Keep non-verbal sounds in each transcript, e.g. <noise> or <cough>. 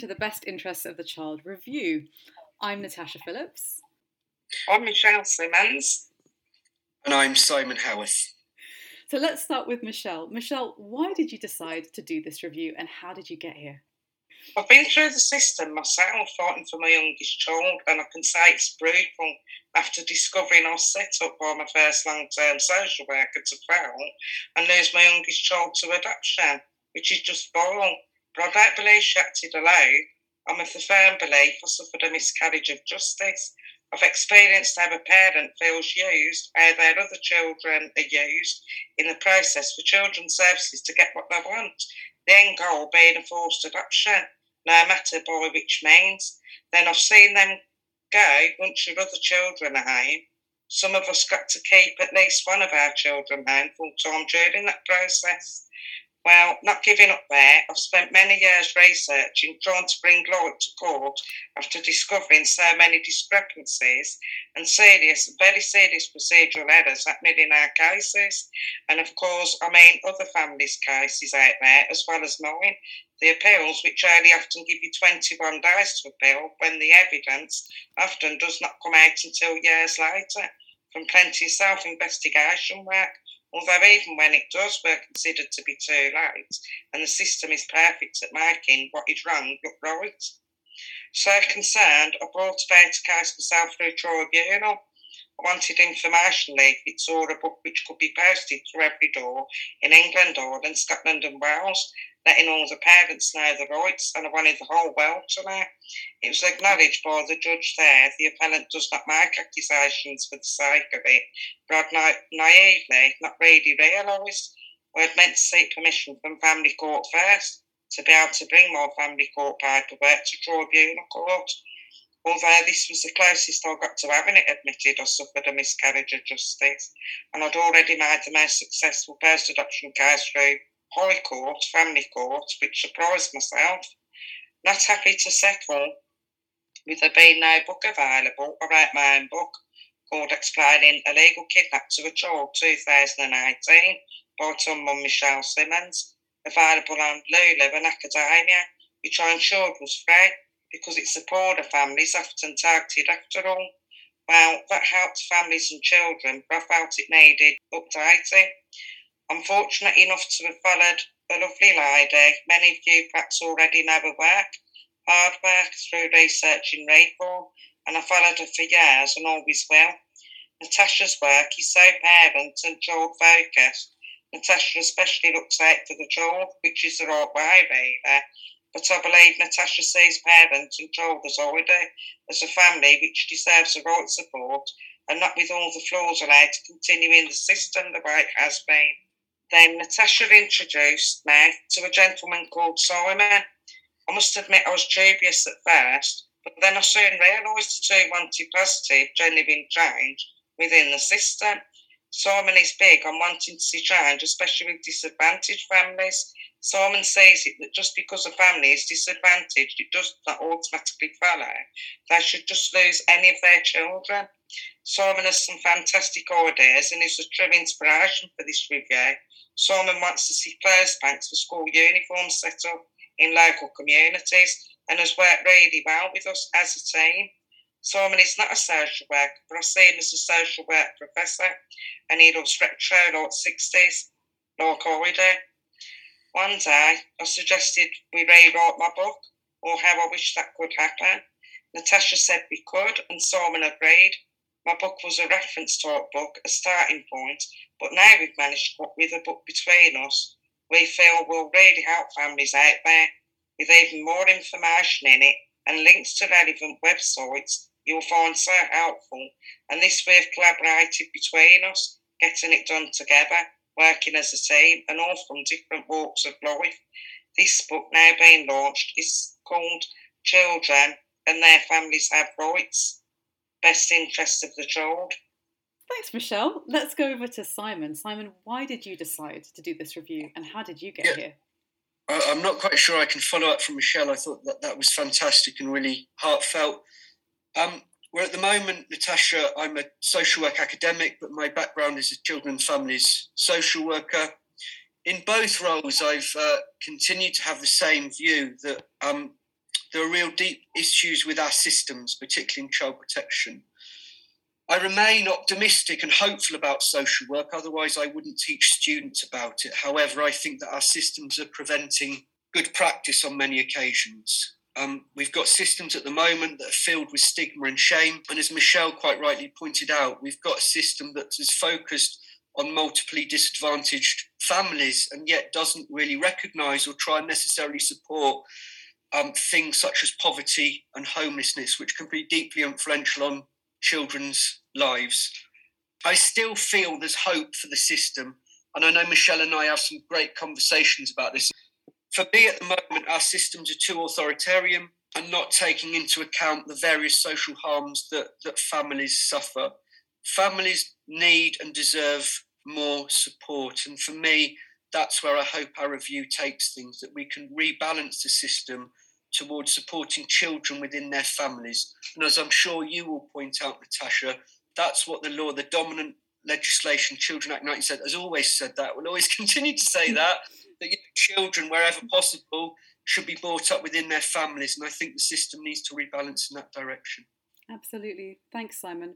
to the Best Interests of the Child review. I'm Natasha Phillips. I'm Michelle Simmons. And I'm Simon Howarth. So let's start with Michelle. Michelle, why did you decide to do this review and how did you get here? I've been through the system myself, fighting for my youngest child, and I can say it's brutal. After discovering I was set up by my first long term social worker to fail and lose my youngest child to adoption, which is just vile. I don't believe she acted alone. I'm of the firm belief I suffered a miscarriage of justice. I've experienced how a parent feels used, how their other children are used in the process for children's services to get what they want. The end goal being a forced adoption, no matter by which means. Then I've seen them go once your other children are home. Some of us got to keep at least one of our children home full time during that process. Well, not giving up there, I've spent many years researching, trying to bring light to court after discovering so many discrepancies and serious, very serious procedural errors happening in our cases. And of course, I mean other families' cases out there as well as mine. The appeals, which only often give you 21 days to appeal when the evidence often does not come out until years later from plenty of self investigation work Although even when it does, we're considered to be too late, and the system is perfect at making what is wrong look right. So concerned, I brought about a case myself through tribunal. I wanted information leaflets or a book which could be posted through every door in England, Ireland, Scotland, and Wales letting all the parents know the rights, and I wanted the whole world to know. It was acknowledged by the judge there the appellant does not make accusations for the sake of it, but I'd naively not really realised we had meant to seek permission from family court first to be able to bring more family court paperwork to tribunal court. Although this was the closest I got to having it admitted, I suffered a miscarriage of justice, and I'd already made the most successful post adoption case through High Court, Family Court, which surprised myself. Not happy to settle with there being no book available, I wrote my own book called Explaining Illegal Kidnap to a Child 2018 by Tom Michelle Simmons, available on Lulu and Academia, which I ensured was free because it supported families often targeted after all. Well, that helped families and children, but I felt it needed updating. I'm fortunate enough to have followed a lovely lady. Many of you perhaps already know her work, hard work through research researching reform, and I followed her for years and always will. Natasha's work is so parent and child focused. Natasha especially looks out for the child, which is the right way, really. But I believe Natasha sees parents and as I do, as a family which deserves the right support and not with all the flaws allowed to continue in the system the way it has been. Then Natasha introduced me to a gentleman called Simon. I must admit I was dubious at first, but then I soon realised the two wanted positive, genuine change within the system. Simon is big on wanting to see change, especially with disadvantaged families. Simon says it that just because a family is disadvantaged, it does not automatically follow they should just lose any of their children. Simon has some fantastic ideas and is a true inspiration for this review. Simon wants to see first banks for school uniforms set up in local communities and has worked really well with us as a team. Simon is not a social worker, but I see him as a social work professor and he loves retro like 60s, like I do. One day, I suggested we rewrite my book, or how I wish that could happen. Natasha said we could, and Simon agreed. My book was a reference type book, a starting point, but now we've managed to with a book between us we feel will really help families out there with even more information in it and links to relevant websites you'll find so helpful. And this we have collaborated between us, getting it done together, working as a team, and all from different walks of life. This book now being launched is called Children and Their Families Have Rights best interest of the child. Thanks, Michelle. Let's go over to Simon. Simon, why did you decide to do this review and how did you get yeah. here? I'm not quite sure I can follow up from Michelle. I thought that that was fantastic and really heartfelt. Um, where at the moment, Natasha, I'm a social work academic, but my background is a children and families social worker. In both roles, I've uh, continued to have the same view that um, there are real deep issues with our systems, particularly in child protection. I remain optimistic and hopeful about social work, otherwise, I wouldn't teach students about it. However, I think that our systems are preventing good practice on many occasions. Um, we've got systems at the moment that are filled with stigma and shame. And as Michelle quite rightly pointed out, we've got a system that is focused on multiply disadvantaged families and yet doesn't really recognise or try and necessarily support um, things such as poverty and homelessness, which can be deeply influential on children's lives. I still feel there's hope for the system. And I know Michelle and I have some great conversations about this. For me, at the moment, our systems are too authoritarian and not taking into account the various social harms that, that families suffer. Families need and deserve more support. And for me, that's where I hope our review takes things that we can rebalance the system towards supporting children within their families. And as I'm sure you will point out, Natasha, that's what the law, the dominant legislation, Children Act 97, has always said that, will always <laughs> continue to say that that children, wherever possible, should be brought up within their families. And I think the system needs to rebalance in that direction. Absolutely. Thanks, Simon.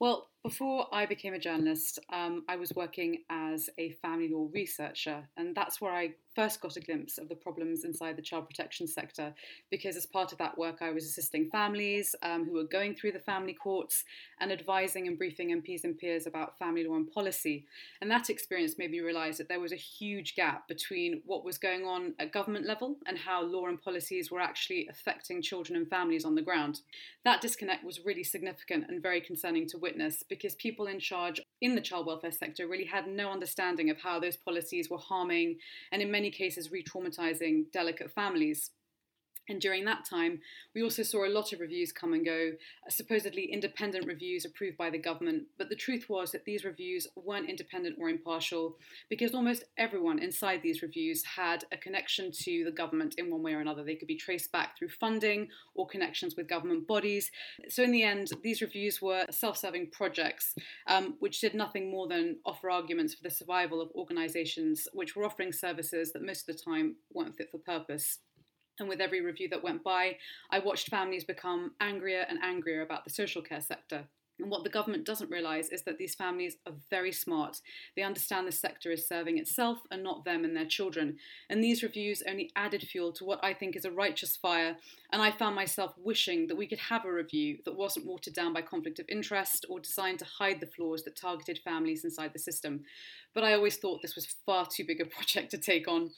Well, before I became a journalist, um, I was working as a family law researcher, and that's where I first got a glimpse of the problems inside the child protection sector. Because as part of that work, I was assisting families um, who were going through the family courts and advising and briefing MPs and peers about family law and policy. And that experience made me realise that there was a huge gap between what was going on at government level and how law and policies were actually affecting children and families on the ground. That disconnect was really significant and very concerning to witness because people in charge in the child welfare sector really had no understanding of how those policies were harming and, in many cases, re traumatizing delicate families. And during that time, we also saw a lot of reviews come and go, uh, supposedly independent reviews approved by the government. But the truth was that these reviews weren't independent or impartial because almost everyone inside these reviews had a connection to the government in one way or another. They could be traced back through funding or connections with government bodies. So, in the end, these reviews were self serving projects um, which did nothing more than offer arguments for the survival of organisations which were offering services that most of the time weren't fit for purpose. And with every review that went by, I watched families become angrier and angrier about the social care sector. And what the government doesn't realise is that these families are very smart. They understand the sector is serving itself and not them and their children. And these reviews only added fuel to what I think is a righteous fire. And I found myself wishing that we could have a review that wasn't watered down by conflict of interest or designed to hide the flaws that targeted families inside the system but I always thought this was far too big a <laughs> project to take on.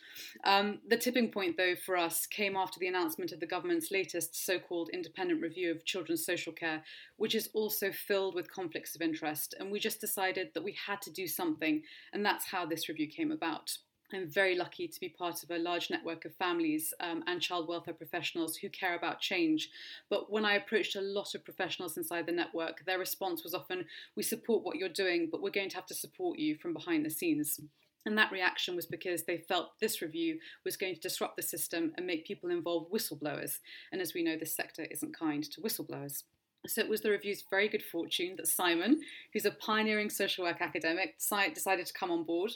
Um, the tipping point, though, for us came after the announcement of the government's latest so called independent review of children's social care, which is also filled with conflicts of interest. And we just decided that we had to do something, and that's how this review came about. I'm very lucky to be part of a large network of families um, and child welfare professionals who care about change. But when I approached a lot of professionals inside the network, their response was often, We support what you're doing, but we're going to have to support you from behind the scenes. And that reaction was because they felt this review was going to disrupt the system and make people involved whistleblowers. And as we know, this sector isn't kind to whistleblowers. So it was the review's very good fortune that Simon, who's a pioneering social work academic, decided to come on board.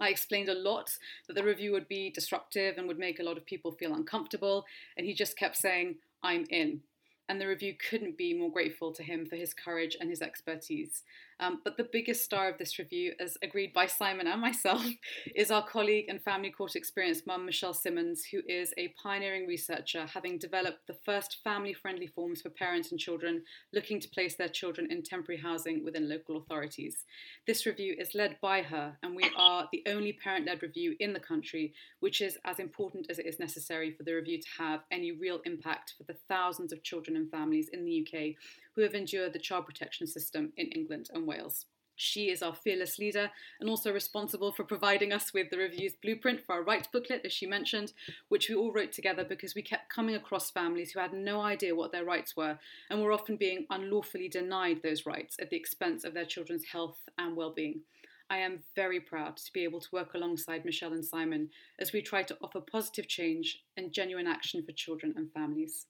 I explained a lot that the review would be disruptive and would make a lot of people feel uncomfortable, and he just kept saying, I'm in and the review couldn't be more grateful to him for his courage and his expertise. Um, but the biggest star of this review, as agreed by Simon and myself, <laughs> is our colleague and family court experienced mum, Michelle Simmons, who is a pioneering researcher, having developed the first family friendly forms for parents and children looking to place their children in temporary housing within local authorities. This review is led by her, and we are the only parent led review in the country, which is as important as it is necessary for the review to have any real impact for the thousands of children and families in the UK who have endured the child protection system in England and Wales. She is our fearless leader and also responsible for providing us with the review's blueprint for our rights booklet, as she mentioned, which we all wrote together because we kept coming across families who had no idea what their rights were and were often being unlawfully denied those rights at the expense of their children's health and well-being. I am very proud to be able to work alongside Michelle and Simon as we try to offer positive change and genuine action for children and families.